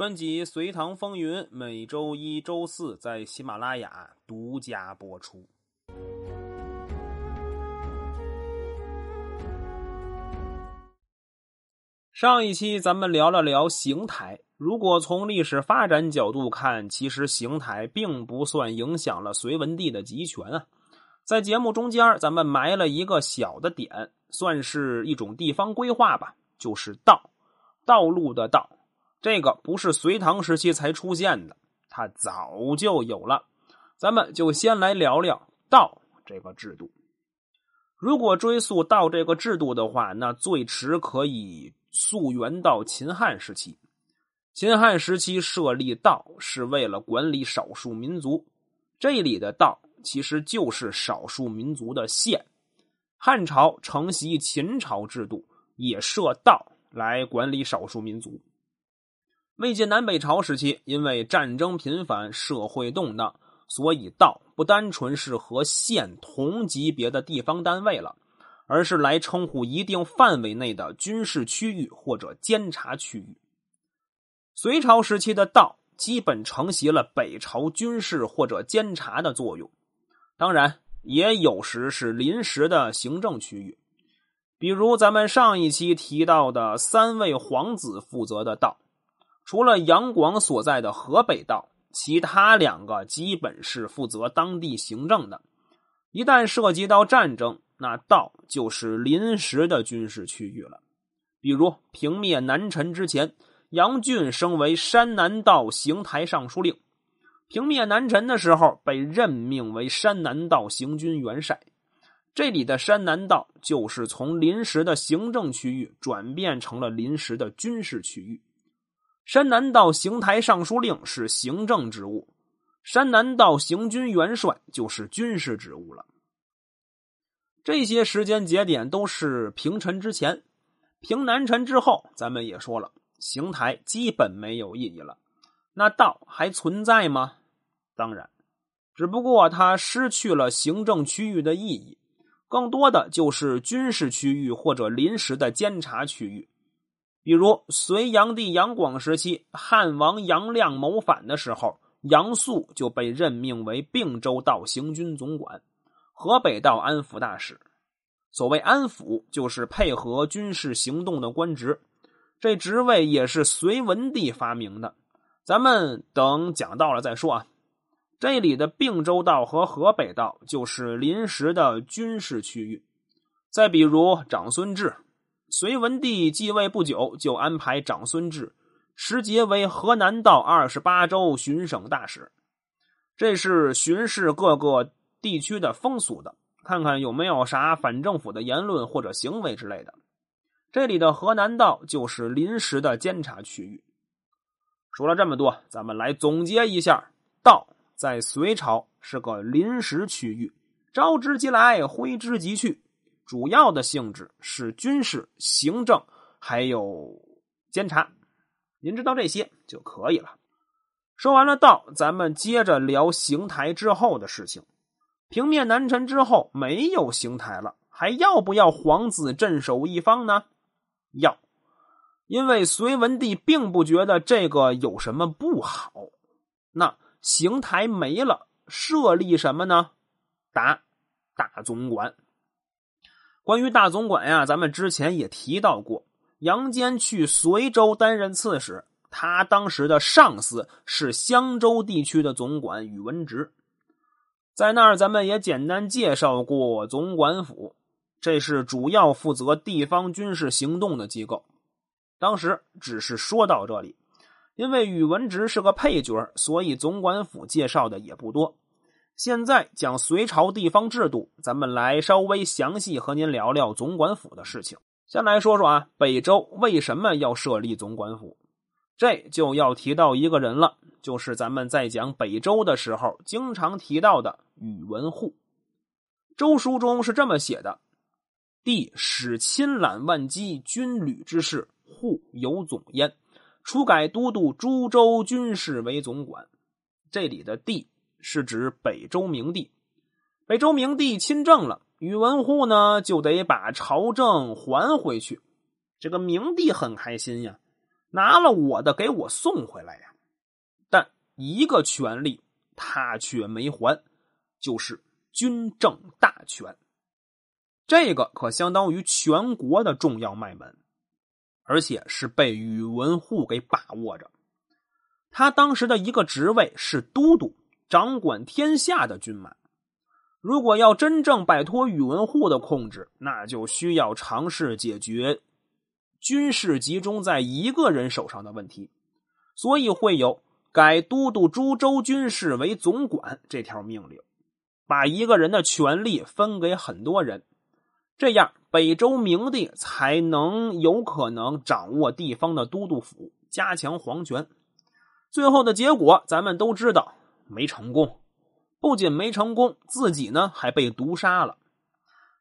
专辑《隋唐风云》每周一、周四在喜马拉雅独家播出。上一期咱们聊了聊邢台。如果从历史发展角度看，其实邢台并不算影响了隋文帝的集权啊。在节目中间，咱们埋了一个小的点，算是一种地方规划吧，就是道，道路的道。这个不是隋唐时期才出现的，它早就有了。咱们就先来聊聊道这个制度。如果追溯道这个制度的话，那最迟可以溯源到秦汉时期。秦汉时期设立道是为了管理少数民族，这里的道其实就是少数民族的县。汉朝承袭秦朝制度，也设道来管理少数民族。魏晋南北朝时期，因为战争频繁、社会动荡，所以道不单纯是和县同级别的地方单位了，而是来称呼一定范围内的军事区域或者监察区域。隋朝时期的道基本承袭了北朝军事或者监察的作用，当然也有时是临时的行政区域，比如咱们上一期提到的三位皇子负责的道，除了杨广所在的河北道，其他两个基本是负责当地行政的。一旦涉及到战争，那道就是临时的军事区域了，比如平灭南陈之前。杨俊升为山南道行台尚书令，平灭南陈的时候被任命为山南道行军元帅。这里的山南道就是从临时的行政区域转变成了临时的军事区域。山南道行台尚书令是行政职务，山南道行军元帅就是军事职务了。这些时间节点都是平陈之前，平南陈之后，咱们也说了。邢台基本没有意义了，那道还存在吗？当然，只不过它失去了行政区域的意义，更多的就是军事区域或者临时的监察区域。比如隋炀帝杨广时期，汉王杨亮谋反的时候，杨素就被任命为并州道行军总管、河北道安抚大使。所谓安抚，就是配合军事行动的官职。这职位也是隋文帝发明的，咱们等讲到了再说啊。这里的并州道和河北道就是临时的军事区域。再比如长孙志，隋文帝继位不久就安排长孙志时节为河南道二十八州巡省大使，这是巡视各个地区的风俗的，看看有没有啥反政府的言论或者行为之类的。这里的河南道就是临时的监察区域。说了这么多，咱们来总结一下：道在隋朝是个临时区域，招之即来，挥之即去，主要的性质是军事、行政还有监察。您知道这些就可以了。说完了道，咱们接着聊邢台之后的事情。平灭南陈之后，没有邢台了，还要不要皇子镇守一方呢？要，因为隋文帝并不觉得这个有什么不好。那邢台没了，设立什么呢？答：大总管。关于大总管呀，咱们之前也提到过。杨坚去随州担任刺史，他当时的上司是襄州地区的总管宇文直，在那儿咱们也简单介绍过总管府。这是主要负责地方军事行动的机构。当时只是说到这里，因为宇文直是个配角，所以总管府介绍的也不多。现在讲隋朝地方制度，咱们来稍微详细和您聊聊总管府的事情。先来说说啊，北周为什么要设立总管府？这就要提到一个人了，就是咱们在讲北周的时候经常提到的宇文护。周书中是这么写的。帝使亲揽万机军旅之事，护有总焉。初改都督诸州军事为总管。这里的帝是指北周明帝。北周明帝亲政了，宇文护呢就得把朝政还回去。这个明帝很开心呀，拿了我的给我送回来呀。但一个权利他却没还，就是军政大权。这个可相当于全国的重要脉门，而且是被宇文护给把握着。他当时的一个职位是都督，掌管天下的军马。如果要真正摆脱宇文护的控制，那就需要尝试解决军事集中在一个人手上的问题，所以会有改都督诸州军事为总管这条命令，把一个人的权力分给很多人。这样，北周明帝才能有可能掌握地方的都督府，加强皇权。最后的结果，咱们都知道，没成功。不仅没成功，自己呢还被毒杀了。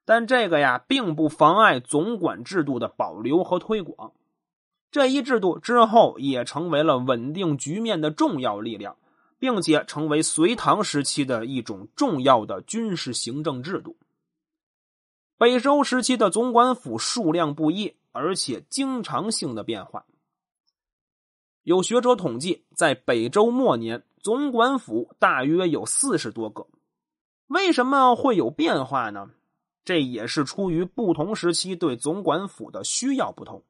但这个呀，并不妨碍总管制度的保留和推广。这一制度之后，也成为了稳定局面的重要力量，并且成为隋唐时期的一种重要的军事行政制度。北周时期的总管府数量不一，而且经常性的变化。有学者统计，在北周末年，总管府大约有四十多个。为什么会有变化呢？这也是出于不同时期对总管府的需要不同。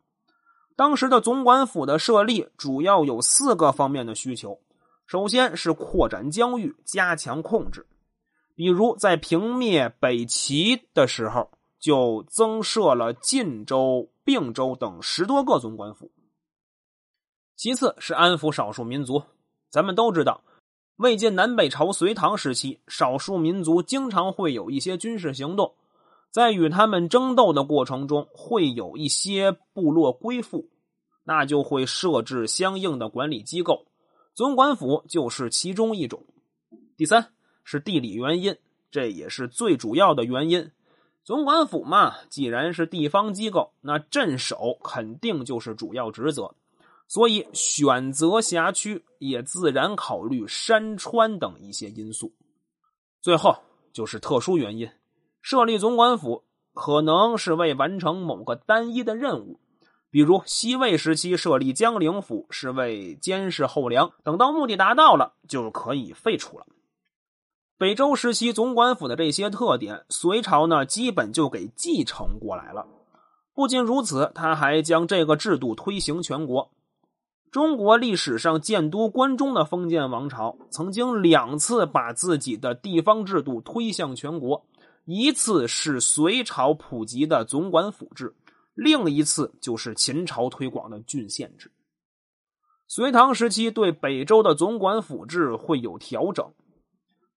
当时的总管府的设立主要有四个方面的需求：首先是扩展疆域，加强控制，比如在平灭北齐的时候。就增设了晋州、并州等十多个总管府。其次是安抚少数民族。咱们都知道，魏晋南北朝、隋唐时期，少数民族经常会有一些军事行动，在与他们争斗的过程中，会有一些部落归附，那就会设置相应的管理机构，总管府就是其中一种。第三是地理原因，这也是最主要的原因。总管府嘛，既然是地方机构，那镇守肯定就是主要职责，所以选择辖区也自然考虑山川等一些因素。最后就是特殊原因，设立总管府可能是为完成某个单一的任务，比如西魏时期设立江陵府是为监视后梁，等到目的达到了，就可以废除了。北周时期总管府的这些特点，隋朝呢基本就给继承过来了。不仅如此，他还将这个制度推行全国。中国历史上建都关中的封建王朝，曾经两次把自己的地方制度推向全国，一次是隋朝普及的总管府制，另一次就是秦朝推广的郡县制。隋唐时期对北周的总管府制会有调整。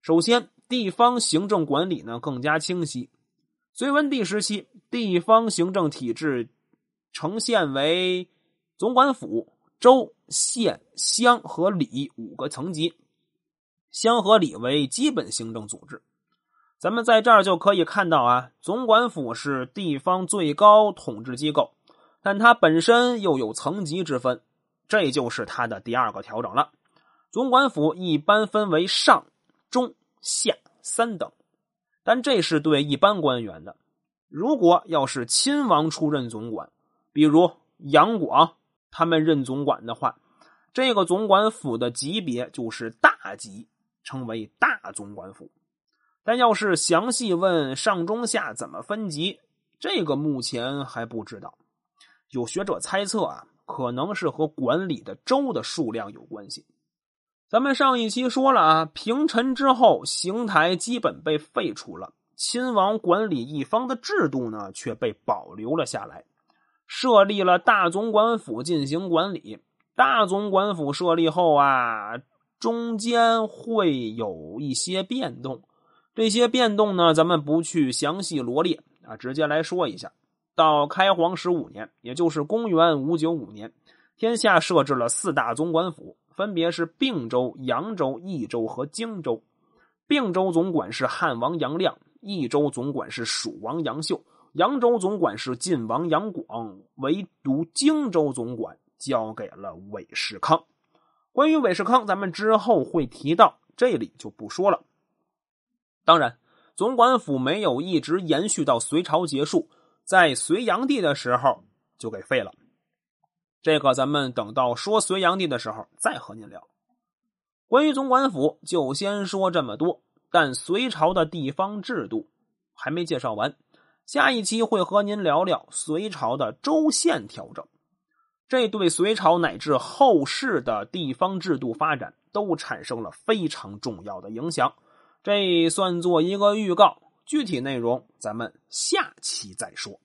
首先，地方行政管理呢更加清晰。隋文帝时期，地方行政体制呈现为总管府、州、县、乡和里五个层级。乡和里为基本行政组织。咱们在这儿就可以看到啊，总管府是地方最高统治机构，但它本身又有层级之分，这就是它的第二个调整了。总管府一般分为上。中下三等，但这是对一般官员的。如果要是亲王出任总管，比如杨广他们任总管的话，这个总管府的级别就是大级，称为大总管府。但要是详细问上中下怎么分级，这个目前还不知道。有学者猜测啊，可能是和管理的州的数量有关系。咱们上一期说了啊，平陈之后，邢台基本被废除了，亲王管理一方的制度呢却被保留了下来，设立了大总管府进行管理。大总管府设立后啊，中间会有一些变动，这些变动呢，咱们不去详细罗列啊，直接来说一下。到开皇十五年，也就是公元五九五年，天下设置了四大总管府。分别是并州、扬州、益州和荆州。并州总管是汉王杨亮，益州总管是蜀王杨秀，扬州总管是晋王杨广。唯独荆州总管交给了韦世康。关于韦世康，咱们之后会提到，这里就不说了。当然，总管府没有一直延续到隋朝结束，在隋炀帝的时候就给废了。这个咱们等到说隋炀帝的时候再和您聊。关于总管府，就先说这么多。但隋朝的地方制度还没介绍完，下一期会和您聊聊隋朝的州县调整。这对隋朝乃至后世的地方制度发展都产生了非常重要的影响。这算做一个预告，具体内容咱们下期再说。